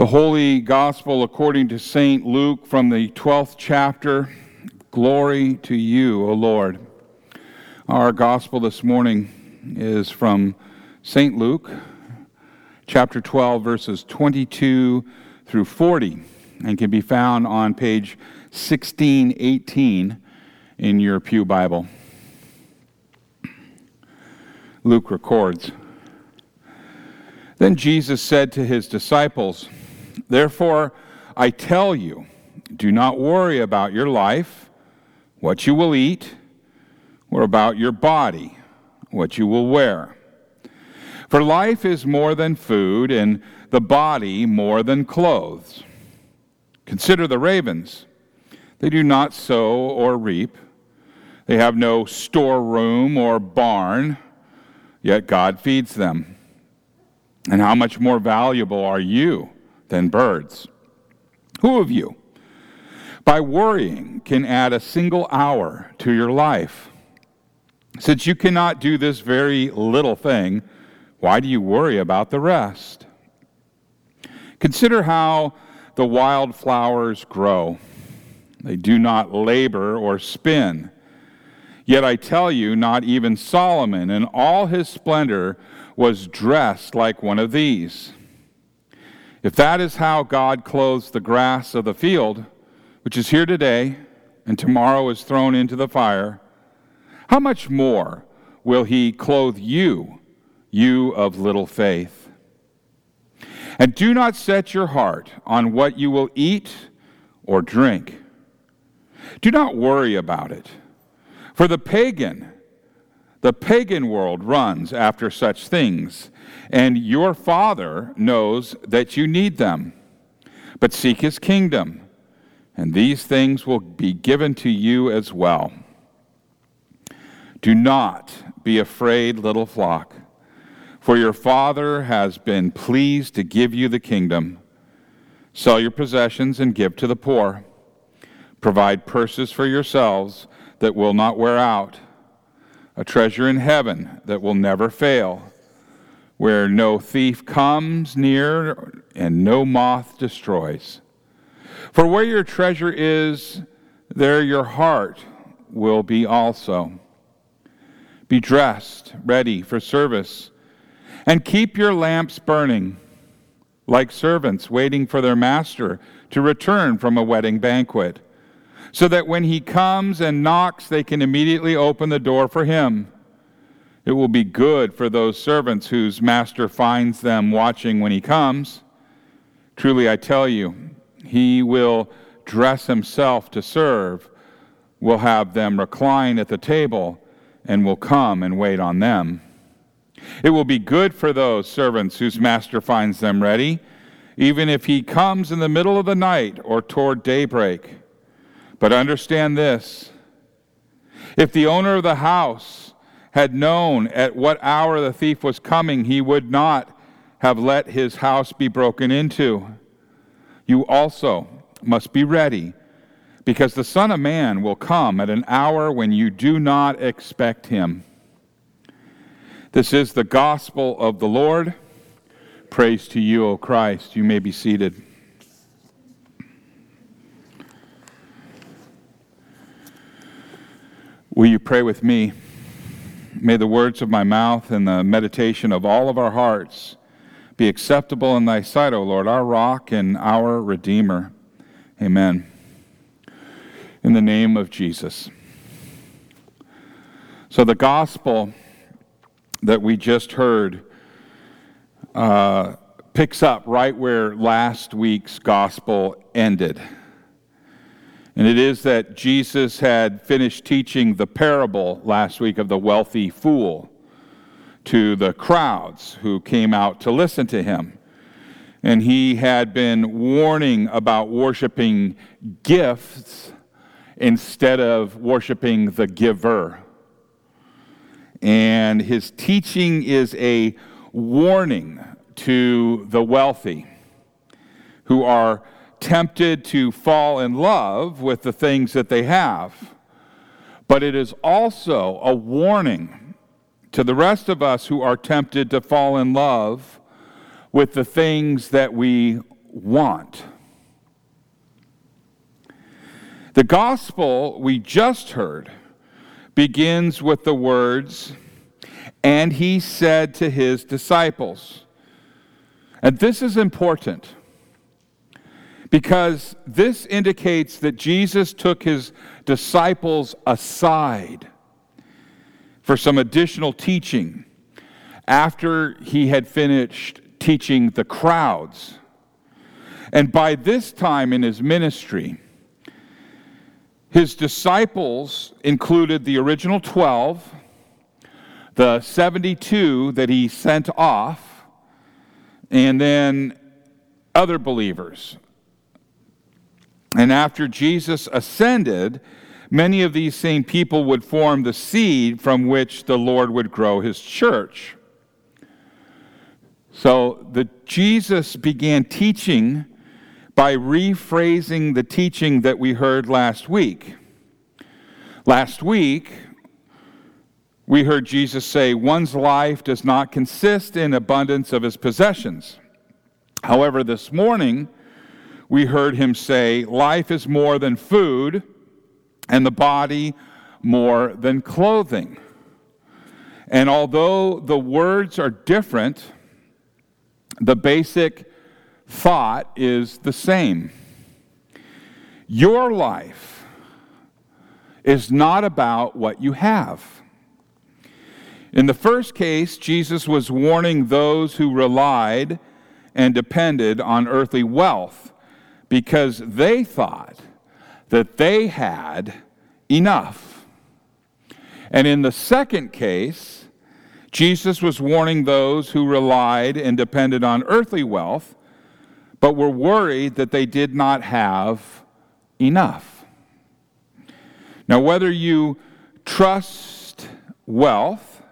The Holy Gospel according to St. Luke from the 12th chapter. Glory to you, O Lord. Our Gospel this morning is from St. Luke, chapter 12, verses 22 through 40, and can be found on page 1618 in your Pew Bible. Luke records Then Jesus said to his disciples, Therefore, I tell you, do not worry about your life, what you will eat, or about your body, what you will wear. For life is more than food, and the body more than clothes. Consider the ravens. They do not sow or reap, they have no storeroom or barn, yet God feeds them. And how much more valuable are you? Than birds. Who of you, by worrying, can add a single hour to your life? Since you cannot do this very little thing, why do you worry about the rest? Consider how the wild flowers grow. They do not labor or spin. Yet I tell you, not even Solomon in all his splendor was dressed like one of these. If that is how God clothes the grass of the field, which is here today and tomorrow is thrown into the fire, how much more will He clothe you, you of little faith? And do not set your heart on what you will eat or drink. Do not worry about it. For the pagan, the pagan world runs after such things and your Father knows that you need them. But seek his kingdom, and these things will be given to you as well. Do not be afraid, little flock, for your Father has been pleased to give you the kingdom. Sell your possessions and give to the poor. Provide purses for yourselves that will not wear out, a treasure in heaven that will never fail where no thief comes near and no moth destroys. For where your treasure is, there your heart will be also. Be dressed, ready for service, and keep your lamps burning, like servants waiting for their master to return from a wedding banquet, so that when he comes and knocks, they can immediately open the door for him. It will be good for those servants whose master finds them watching when he comes. Truly, I tell you, he will dress himself to serve, will have them recline at the table, and will come and wait on them. It will be good for those servants whose master finds them ready, even if he comes in the middle of the night or toward daybreak. But understand this if the owner of the house had known at what hour the thief was coming, he would not have let his house be broken into. You also must be ready, because the Son of Man will come at an hour when you do not expect him. This is the gospel of the Lord. Praise to you, O Christ. You may be seated. Will you pray with me? May the words of my mouth and the meditation of all of our hearts be acceptable in thy sight, O Lord, our rock and our redeemer. Amen. In the name of Jesus. So, the gospel that we just heard uh, picks up right where last week's gospel ended. And it is that Jesus had finished teaching the parable last week of the wealthy fool to the crowds who came out to listen to him. And he had been warning about worshiping gifts instead of worshiping the giver. And his teaching is a warning to the wealthy who are tempted to fall in love with the things that they have. But it is also a warning to the rest of us who are tempted to fall in love with the things that we want. The gospel we just heard begins with the words, and he said to his disciples. And this is important because this indicates that Jesus took his disciples aside for some additional teaching after he had finished teaching the crowds. And by this time in his ministry, his disciples included the original 12, the 72 that he sent off, and then other believers. And after Jesus ascended, many of these same people would form the seed from which the Lord would grow his church. So the Jesus began teaching by rephrasing the teaching that we heard last week. Last week, we heard Jesus say, One's life does not consist in abundance of his possessions. However, this morning, we heard him say, Life is more than food, and the body more than clothing. And although the words are different, the basic thought is the same. Your life is not about what you have. In the first case, Jesus was warning those who relied and depended on earthly wealth because they thought that they had enough. And in the second case, Jesus was warning those who relied and depended on earthly wealth but were worried that they did not have enough. Now, whether you trust wealth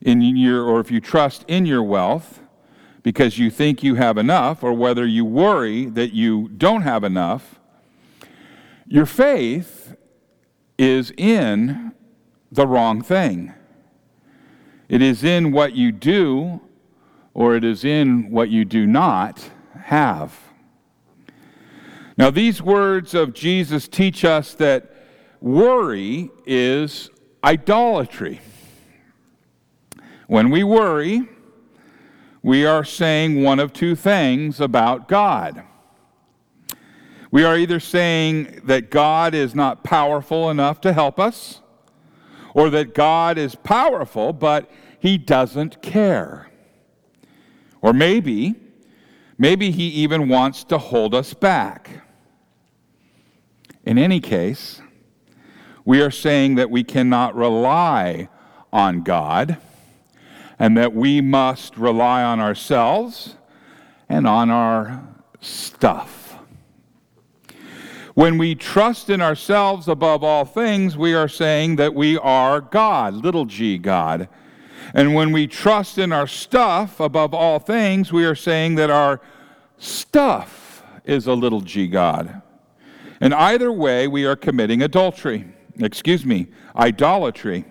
in your, or if you trust in your wealth because you think you have enough, or whether you worry that you don't have enough, your faith is in the wrong thing. It is in what you do, or it is in what you do not have. Now, these words of Jesus teach us that worry is idolatry. When we worry, we are saying one of two things about God. We are either saying that God is not powerful enough to help us, or that God is powerful, but he doesn't care. Or maybe Maybe he even wants to hold us back. In any case, we are saying that we cannot rely on God and that we must rely on ourselves and on our stuff. When we trust in ourselves above all things, we are saying that we are God, little g God. And when we trust in our stuff above all things, we are saying that our stuff is a little g God. And either way, we are committing adultery. Excuse me, idolatry.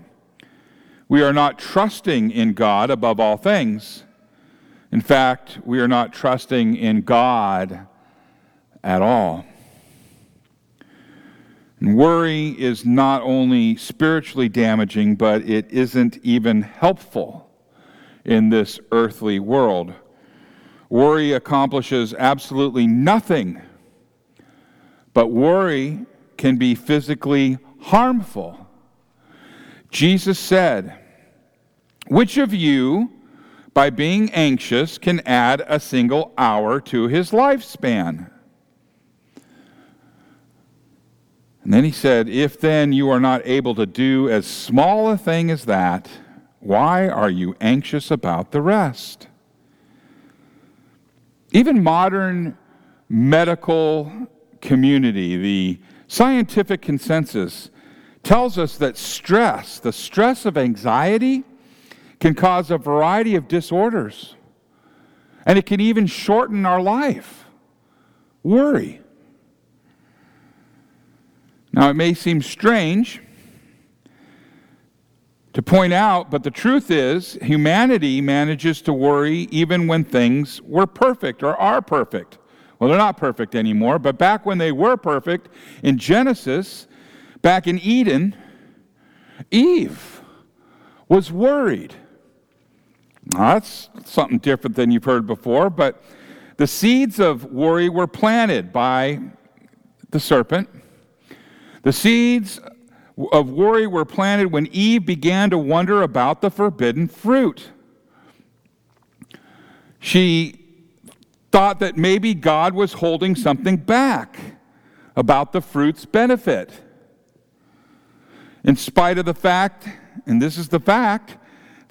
We are not trusting in God above all things. In fact, we are not trusting in God at all. And worry is not only spiritually damaging, but it isn't even helpful in this earthly world. Worry accomplishes absolutely nothing, but worry can be physically harmful. Jesus said, Which of you, by being anxious, can add a single hour to his lifespan? And then he said, If then you are not able to do as small a thing as that, why are you anxious about the rest? Even modern medical community, the scientific consensus, tells us that stress, the stress of anxiety, can cause a variety of disorders. And it can even shorten our life. Worry. Now, it may seem strange, to point out, but the truth is, humanity manages to worry even when things were perfect or are perfect. Well, they're not perfect anymore, but back when they were perfect, in Genesis, back in Eden, Eve was worried. Now, that's something different than you've heard before, but the seeds of worry were planted by the serpent. The seeds of worry were planted when Eve began to wonder about the forbidden fruit. She thought that maybe God was holding something back about the fruit's benefit. In spite of the fact, and this is the fact,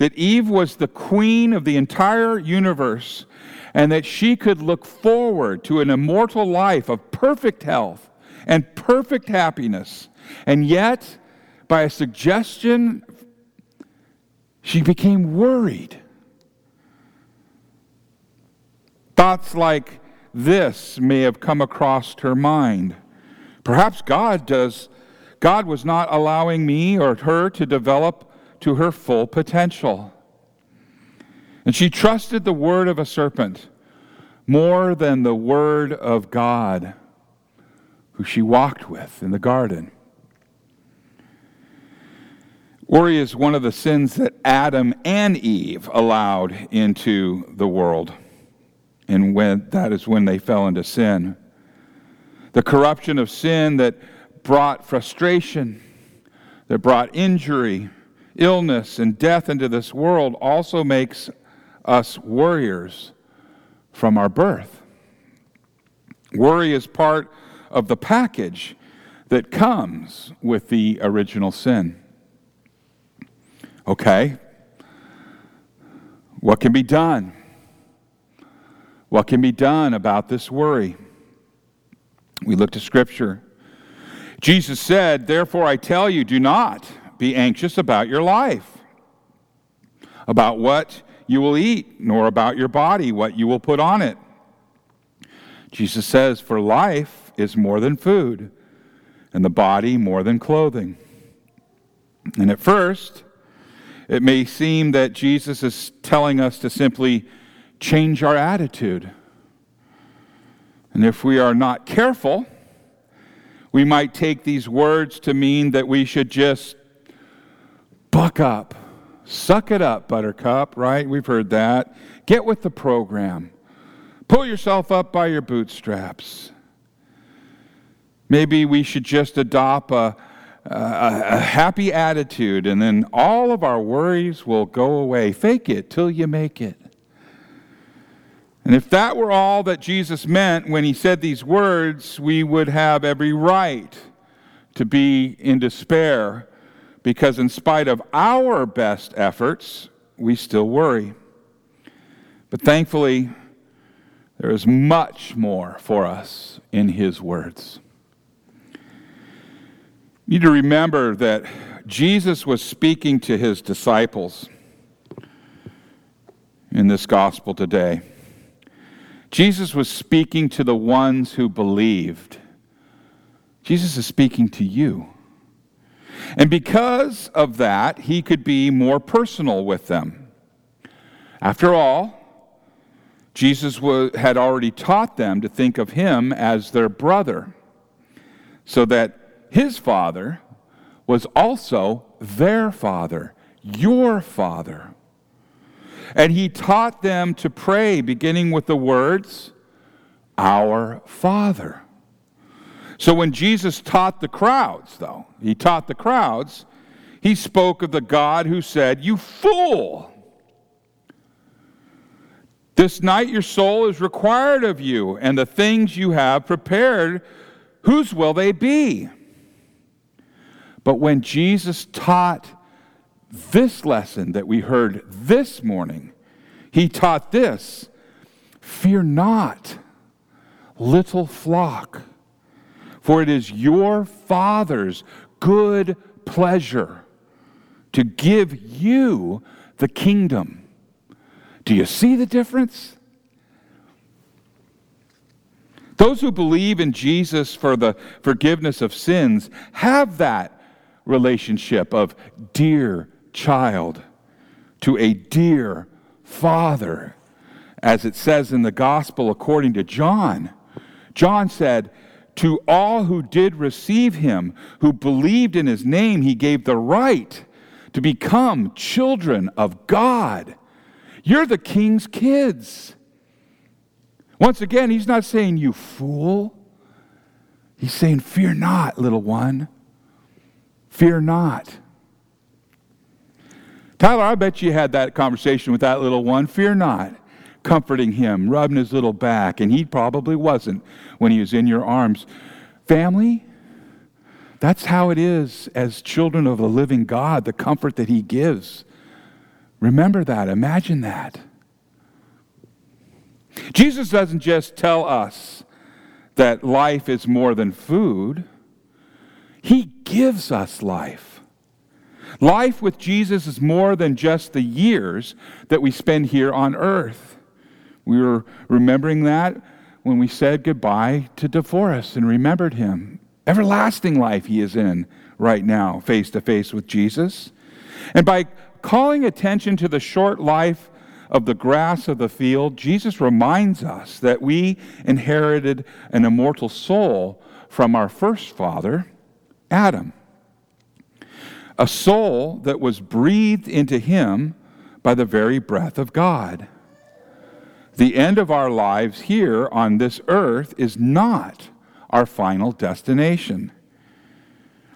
that Eve was the queen of the entire universe and that she could look forward to an immortal life of perfect health and perfect happiness. And yet, by a suggestion, she became worried. Thoughts like this may have come across her mind. Perhaps God does God was not allowing me or her to develop to her full potential. And she trusted the word of a serpent more than the word of God, who she walked with in the garden. Worry is one of the sins that Adam and Eve allowed into the world. And when, that is when they fell into sin. The corruption of sin that brought frustration, that brought injury, illness, and death into this world also makes us warriors from our birth. Worry is part of the package that comes with the original sin. Okay, what can be done? What can be done about this worry? We look to Scripture. Jesus said, Therefore I tell you, do not be anxious about your life, about what you will eat, nor about your body, what you will put on it. Jesus says, For life is more than food, and the body more than clothing. And at first, it may seem that Jesus is telling us to simply change our attitude. And if we are not careful, we might take these words to mean that we should just buck up, suck it up, buttercup, right? We've heard that. Get with the program. Pull yourself up by your bootstraps. Maybe we should just adopt a, a, a happy attitude, and then all of our worries will go away. Fake it till you make it. And if that were all that Jesus meant when he said these words, we would have every right to be in despair because, in spite of our best efforts, we still worry. But thankfully, there is much more for us in his words. You need to remember that Jesus was speaking to his disciples in this gospel today. Jesus was speaking to the ones who believed. Jesus is speaking to you. And because of that, he could be more personal with them. After all, Jesus had already taught them to think of him as their brother, so that his father was also their father, your father. And he taught them to pray, beginning with the words, Our Father. So when Jesus taught the crowds, though, he taught the crowds, he spoke of the God who said, You fool! This night your soul is required of you, and the things you have prepared, whose will they be? But when Jesus taught this lesson that we heard this morning, he taught this Fear not, little flock, for it is your Father's good pleasure to give you the kingdom. Do you see the difference? Those who believe in Jesus for the forgiveness of sins have that relationship of dear child, to a dear father, as it says in the gospel according to John. John said, To all who did receive him, who believed in his name, he gave the right to become children of God. You're the king's kids. Once again, he's not saying, You fool. He's saying, Fear not, little one. Fear not. Tyler, I bet you had that conversation with that little one. Fear not. Comforting him, rubbing his little back, and he probably wasn't when he was in your arms. Family, that's how it is as children of the living God, the comfort that he gives. Remember that. Imagine that. Jesus doesn't just tell us that life is more than food, he gives us life. Life with Jesus is more than just the years that we spend here on earth. We were remembering that when we said goodbye to DeForest and remembered him. Everlasting life he is in right now, face to face with Jesus. And by calling attention to the short life of the grass of the field, Jesus reminds us that we inherited an immortal soul from our first father, Adam. A soul that was breathed into him by the very breath of God. The end of our lives here on this earth is not our final destination.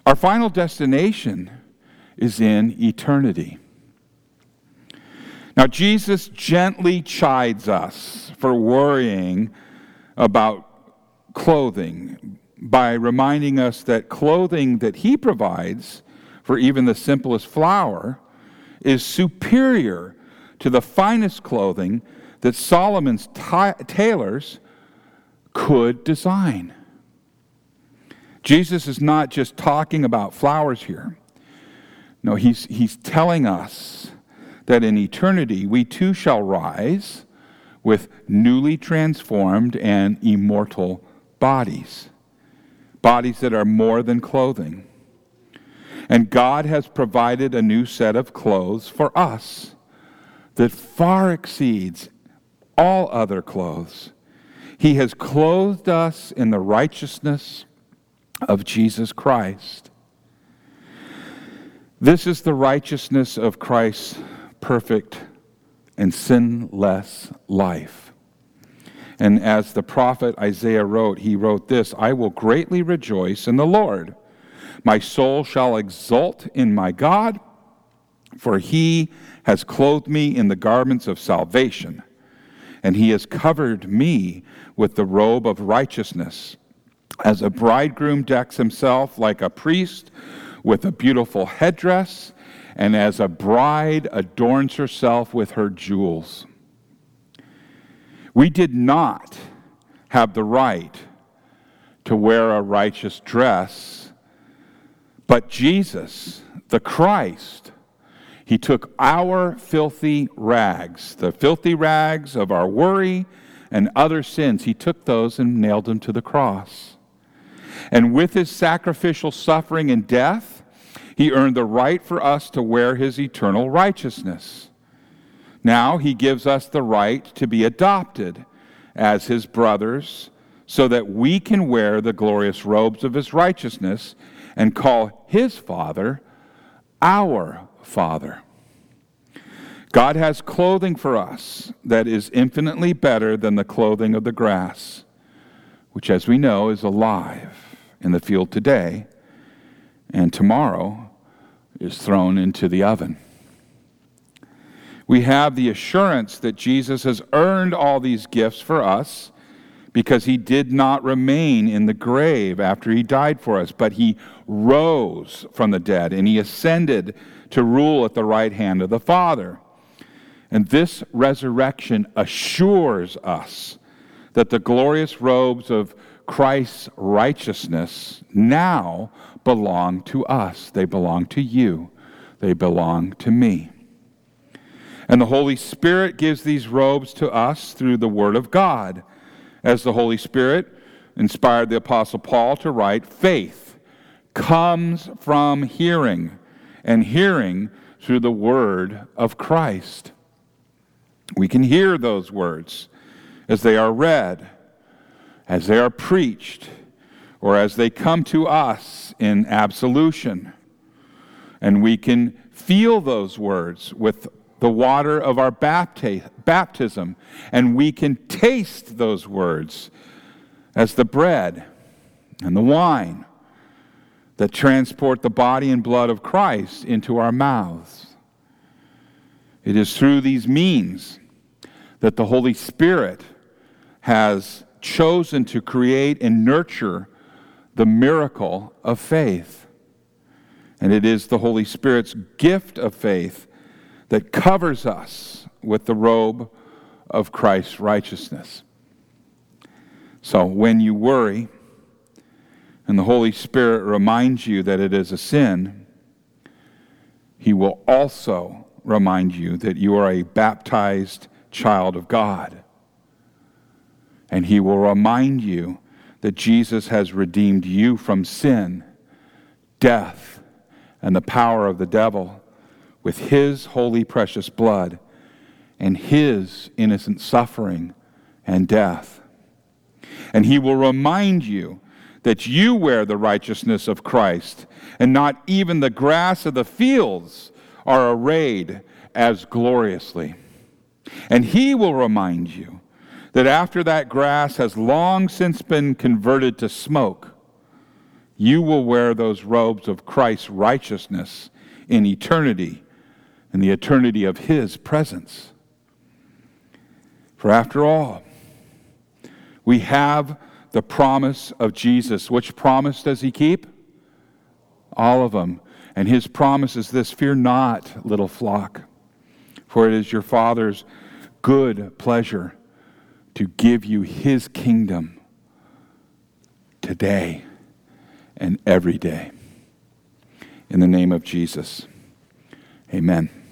Our final destination is in eternity. Now, Jesus gently chides us for worrying about clothing by reminding us that clothing that he provides for even the simplest flower is superior to the finest clothing that Solomon's tailors could design. Jesus is not just talking about flowers here. No, he's, he's telling us that in eternity we too shall rise with newly transformed and immortal bodies, bodies that are more than clothing. And God has provided a new set of clothes for us that far exceeds all other clothes. He has clothed us in the righteousness of Jesus Christ. This is the righteousness of Christ's perfect and sinless life. And as the prophet Isaiah wrote, he wrote this I will greatly rejoice in the Lord. My soul shall exult in my God, for he has clothed me in the garments of salvation, and he has covered me with the robe of righteousness. As a bridegroom decks himself like a priest with a beautiful headdress, and as a bride adorns herself with her jewels. We did not have the right to wear a righteous dress, but Jesus, the Christ, he took our filthy rags, the filthy rags of our worry and other sins, he took those and nailed them to the cross. And with his sacrificial suffering and death, he earned the right for us to wear his eternal righteousness. Now he gives us the right to be adopted as his brothers so that we can wear the glorious robes of his righteousness and call his Father our Father. God has clothing for us that is infinitely better than the clothing of the grass, which, as we know, is alive in the field today and tomorrow is thrown into the oven. We have the assurance that Jesus has earned all these gifts for us because he did not remain in the grave after he died for us, but he rose from the dead and he ascended to rule at the right hand of the Father. And this resurrection assures us that the glorious robes of Christ's righteousness now belong to us. They belong to you. They belong to me. And the Holy Spirit gives these robes to us through the Word of God. As the Holy Spirit inspired the Apostle Paul to write, faith comes from hearing, and hearing through the word of Christ. We can hear those words as they are read, as they are preached, or as they come to us in absolution. And we can feel those words with the water of our baptism, and we can taste those words as the bread and the wine that transport the body and blood of Christ into our mouths. It is through these means that the Holy Spirit has chosen to create and nurture the miracle of faith. And it is the Holy Spirit's gift of faith that covers us with the robe of Christ's righteousness. So when you worry, and the Holy Spirit reminds you that it is a sin, He will also remind you that you are a baptized child of God. And He will remind you that Jesus has redeemed you from sin, death, and the power of the devil with His holy, precious blood and His innocent suffering and death. And He will remind you that you wear the righteousness of Christ, and not even the grass of the fields are arrayed as gloriously. And he will remind you that after that grass has long since been converted to smoke, you will wear those robes of Christ's righteousness in eternity, in the eternity of his presence. For after all, we have the promise of Jesus. Which promise does he keep? All of them. And his promise is this Fear not, little flock, for it is your Father's good pleasure to give you his kingdom today and every day. In the name of Jesus, amen.